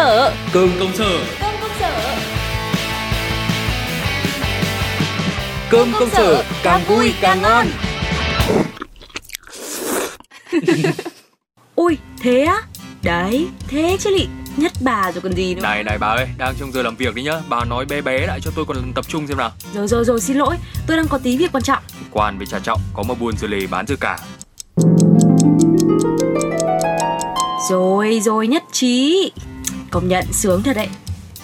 sở Cơm công sở. Cơm công sở. Cơm công sở càng vui càng ngon. Ui thế á? Đấy thế chứ lị. Nhất bà rồi còn gì nữa. Này này bà ơi, đang trong giờ làm việc đấy nhá. Bà nói bé bé lại cho tôi còn tập trung xem nào. Rồi rồi rồi xin lỗi. Tôi đang có tí việc quan trọng. Quan với trà trọng, có mà buôn dưa lề bán dưa cả. Rồi rồi nhất trí Công nhận sướng thật đấy.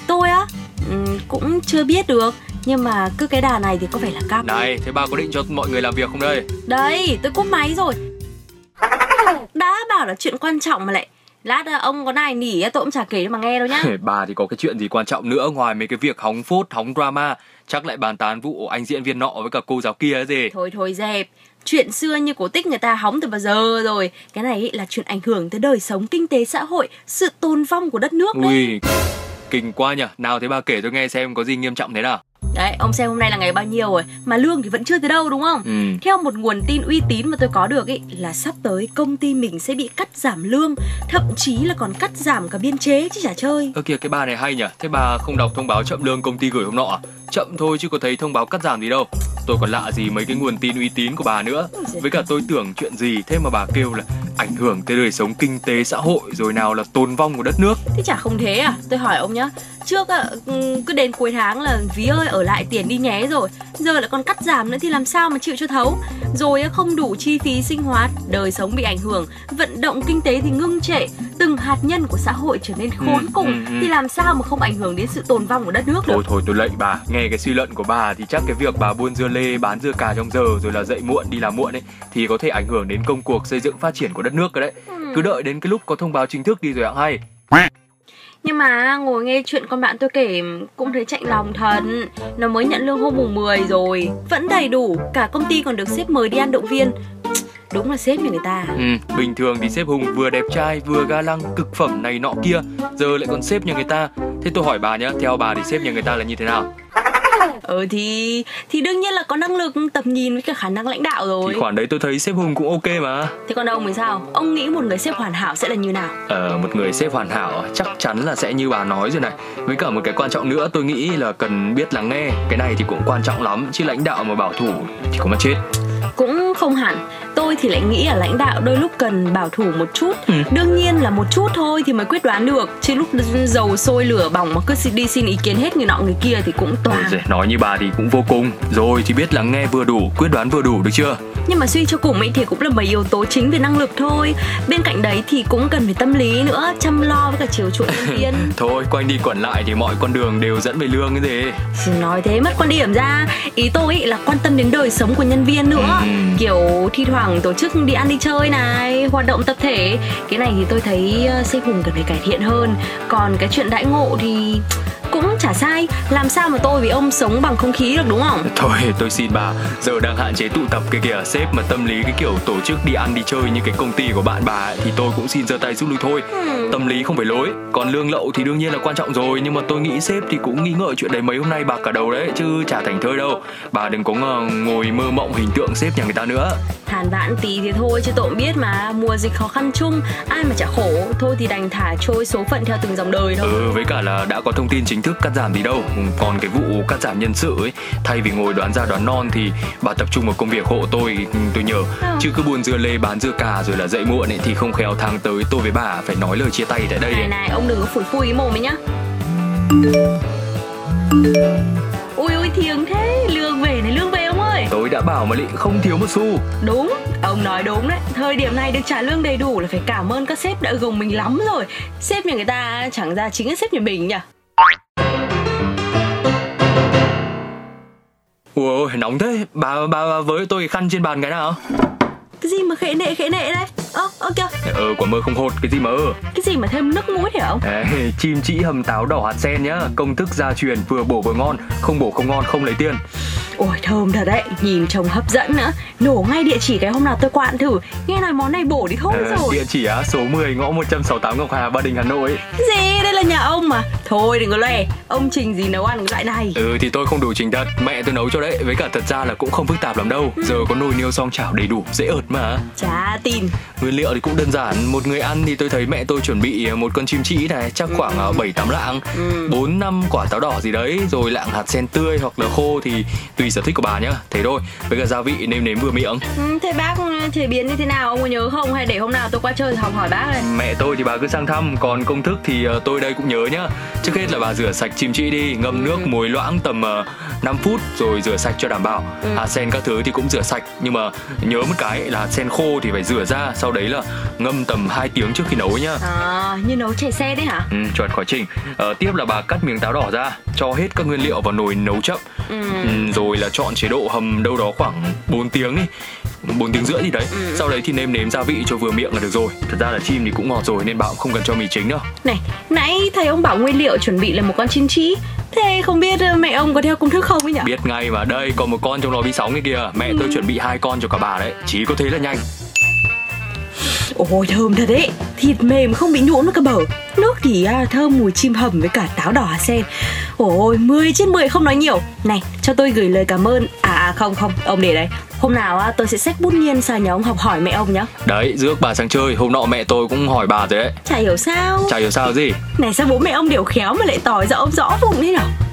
Tôi á ừm, Cũng chưa biết được Nhưng mà cứ cái đà này thì có vẻ là căng Này, thế bà có định cho mọi người làm việc không đây? Đây tôi cúp máy rồi. Đã bảo là chuyện quan trọng mà lại Lát à, ông có này nỉ á, tôi cũng chả kể mà nghe đâu nhá. Bà thì có cái chuyện gì quan trọng nữa ngoài mấy cái việc hóng phốt, hóng drama? Chắc lại bàn tán vụ anh diễn viên nọ với cả cô giáo kia gì? Thôi thôi dẹp. Chuyện xưa như cổ tích người ta hóng từ bao giờ rồi? Cái này ý là chuyện ảnh hưởng tới đời sống kinh tế xã hội Sự tồn vong của đất nước đấy. Ui, kinh quá nhỉ. Nào thế bà kể tôi nghe xem có gì nghiêm trọng thế nào Đấy, ông xem hôm nay là ngày bao nhiêu rồi Mà lương thì vẫn chưa tới đâu đúng không? Ừ. Theo một nguồn tin uy tín mà tôi có được ý Là sắp tới công ty mình sẽ bị cắt giảm lương Thậm chí là còn cắt giảm cả biên chế chứ chả chơi Ơ kìa cái bà này hay nhỉ Thế bà không đọc thông báo chậm lương công ty gửi hôm nọ à? Chậm thôi chứ có thấy thông báo cắt giảm gì đâu Tôi còn lạ gì mấy cái nguồn tin uy tín của bà nữa. Với cả tôi tưởng chuyện gì Thế mà bà kêu là ảnh hưởng tới đời sống kinh tế xã hội Rồi nào là tồn vong của đất nước. Thế chả không thế à? Tôi hỏi ông nhá. Trước á, ừ, cứ đến cuối tháng là ví ơi ở lại tiền đi nhé rồi. Giờ lại còn cắt giảm nữa thì làm sao mà chịu cho thấu? Rồi không đủ chi phí sinh hoạt Đời sống bị ảnh hưởng Vận động kinh tế thì ngưng trệ Từng hạt nhân của xã hội trở nên khốn Ừ, cùng ừ, ừ. Thì làm sao mà không ảnh hưởng đến sự tồn vong của đất nước được? Thôi thôi tôi lạy bà. Nghe cái suy luận của bà thì chắc cái việc bà buôn dưa lê Bán dưa cà trong giờ rồi là dậy muộn đi làm muộn ấy Thì có thể ảnh hưởng đến công cuộc xây dựng phát triển của đất nước cái đấy. Cứ đợi đến cái lúc có thông báo chính thức đi rồi hạng hay nhưng mà ngồi nghe chuyện con bạn tôi kể cũng thấy chạnh lòng thật. Nó mới nhận lương hôm mùng 10 rồi. Vẫn đầy đủ. Cả công ty còn được sếp mời đi ăn động viên. Đúng là sếp nhà người ta. Ừ, bình thường thì sếp Hùng vừa đẹp trai vừa ga lăng cực phẩm này nọ kia. Giờ lại còn sếp nhà người ta. Thế tôi hỏi bà nhá, theo bà thì sếp nhà người ta là như thế nào? Ờ thì thì đương nhiên là có năng lực tầm nhìn với cả khả năng lãnh đạo rồi. Thì khoản đấy tôi thấy sếp Hùng cũng ok mà. Thế còn ông thì sao? Ông nghĩ một người sếp hoàn hảo sẽ là như nào? Ờ, một người sếp hoàn hảo chắc chắn là sẽ như bà nói rồi này. Với cả một cái quan trọng nữa tôi nghĩ là cần biết lắng nghe. Cái này thì cũng quan trọng lắm Chứ lãnh đạo mà bảo thủ thì có mà chết. Cũng không hẳn Tôi thì lại nghĩ là lãnh đạo đôi lúc cần bảo thủ một chút. Ừ. Đương nhiên là một chút thôi thì mới quyết đoán được. Chứ lúc dầu sôi lửa bỏng mà cứ đi xin ý kiến hết người nọ người kia thì cũng Ôi toàn giời, Nói như bà thì cũng vô cùng. Rồi thì biết lắng nghe vừa đủ, quyết đoán vừa đủ được chưa? Nhưng mà suy cho cùng ấy thì cũng là mấy yếu tố chính về năng lực thôi. Bên cạnh đấy thì cũng cần phải tâm lý nữa Chăm lo với cả chiều chuộng nhân viên Thôi quanh đi quẩn lại thì mọi con đường đều dẫn về lương cái gì. Nói thế mất quan điểm ra. Ý tôi ý là quan tâm đến đời sống của nhân viên nữa. Ừ. Kiểu thi thoảng tổ chức đi ăn đi chơi này, Hoạt động tập thể. Cái này thì tôi thấy ờ, xây Hùng cần phải cải thiện hơn. Còn cái chuyện đãi ngộ thì cũng chả sai. Làm sao mà tôi với ông sống bằng không khí được đúng không? Thôi tôi xin bà Giờ đang hạn chế tụ tập cái kìa. Sếp mà tâm lý cái kiểu tổ chức đi ăn đi chơi như cái công ty của bạn bà ấy, Thì tôi cũng xin giơ tay giúp lui thôi. Ừ. Tâm lý không phải lỗi. Còn lương lậu thì đương nhiên là quan trọng rồi. Nhưng mà tôi nghĩ sếp thì cũng nghĩ ngợi chuyện đấy mấy hôm nay bạc cả đầu đấy Chứ chả thành thơi đâu. Bà đừng có ngờ ngồi mơ mộng hình tượng sếp nhà người ta nữa. Than vãn tí thì thôi chứ tôi biết mà. Mùa dịch khó khăn chung Ai mà chả khổ. Thôi thì đành thả trôi số phận theo từng dòng đời thôi. Ừ với cả là đã có thông tin chính thức cắt giảm gì đâu. Còn cái vụ cắt giảm nhân sự ấy Thay vì ngồi đoán ra đoán non thì bà tập trung vào công việc hộ tôi tôi nhờ. Ừ. Chứ cứ buôn dưa lê bán dưa cà rồi là dậy muộn ấy Thì không khéo tháng tới tôi với bà phải nói lời chia tay tại đây Này này ông đừng có phủi phui cái mồm ấy nhá. Ui ui thiêng thế. Lương về này lương về ông ơi. Tôi đã bảo mà lị không thiếu một xu. Đúng Ông nói đúng đấy. Thời điểm này được trả lương đầy đủ là phải cảm ơn các sếp đã gồng mình lắm rồi. Sếp nhà người ta chẳng ra chính là sếp nhà mình nhỉ Ủa nóng thế. Bà, bà, bà với tôi khăn trên bàn cái nào? Cái gì mà khệ nệ khệ nệ đây? Ơ ơ kìa. Ờ quả mơ không hột cái gì mà ơ Cái gì mà thêm nước muối thế hả ông? Ê, Chim chỉ hầm táo đỏ hạt sen nhá. Công thức gia truyền vừa bổ vừa ngon Không bổ không ngon không lấy tiền Ôi thơm thật đấy, nhìn trông hấp dẫn nữa. Nổ ngay địa chỉ cái hôm nào tôi qua ăn thử. Nghe nói món này bổ đi thôi Ờ, rồi. Địa chỉ á, số 10 ngõ 168 Ngọc Hà, Ba Đình, Hà Nội. Gì, đây là nhà ông mà. Thôi đừng có lòe, ông trình gì nấu ăn cái loại này. Ừ thì tôi không đủ trình thật, mẹ tôi nấu cho đấy. Với cả thật ra là cũng không phức tạp lắm đâu. Giờ có nồi niêu xong chảo đầy đủ, dễ ợt mà. Chả tin. Nguyên liệu thì cũng đơn giản. Một người ăn thì tôi thấy mẹ tôi chuẩn bị một con chim trĩ này, chắc khoảng ờ, 7 8 lạng, Ừ. 4 5 quả táo đỏ gì đấy, rồi lạng hạt sen tươi hoặc là khô thì tùy sở thích của bà nhá. Thế thôi. Với cả gia vị nêm nếm vừa miệng. ừ, Thế bác chế biến như thế nào, ông có nhớ không? Hay để hôm nào tôi qua chơi thì học hỏi bác này Mẹ tôi thì bà cứ sang thăm, còn công thức thì ờ, tôi đây cũng nhớ nhá. Trước hết là bà rửa sạch chim trĩ đi, ngâm nước muối loãng tầm uh, 5 phút rồi rửa sạch cho đảm bảo. Hạt sen các thứ thì cũng rửa sạch, nhưng mà nhớ một cái là hạt sen khô thì phải rửa ra, sau đấy là ngâm tầm 2 tiếng trước khi nấu nhá. À, như nấu chè xe đấy hả? Ừ, chuẩn khỏi trình. Ờ, tiếp là bà cắt miếng táo đỏ ra, cho hết các nguyên liệu vào nồi nấu chậm. Ừ. Ừ, rồi là chọn chế độ hầm đâu đó khoảng 4 tiếng đi. 4 tiếng rưỡi gì đấy. Sau đấy thì nêm nếm gia vị cho vừa miệng là được rồi. Thật ra là chim thì cũng ngọt rồi nên cũng không cần cho mì chính đâu. Này, nãy thầy ông bảo nguyên liệu chuẩn bị là một con chim trĩ Thế không biết ờ, mẹ ông có theo công thức không ấy nhỉ? Biết ngay mà đây còn một con trong lò vi sóng kia kìa. Mẹ tôi chuẩn bị hai con cho cả bà đấy. Chỉ có thế là nhanh. Ôi thơm thật đấy. Thịt mềm không bị nhũn vào cả bờ Nước thì à, thơm mùi chim hầm với cả táo đỏ sen Ôi 10 trên 10 không nói nhiều. Này cho tôi gửi lời cảm ơn. À à, không không ông để đấy Hôm nào à, tôi sẽ xách bút nhiên sang nhà ông học hỏi mẹ ông nhá. Đấy rước bà sang chơi Hôm nọ mẹ tôi cũng hỏi bà rồi đấy. Chả hiểu sao. Chả hiểu sao gì. Này sao bố mẹ ông đều khéo mà lại tỏi ra ông rõ vùng thế nhở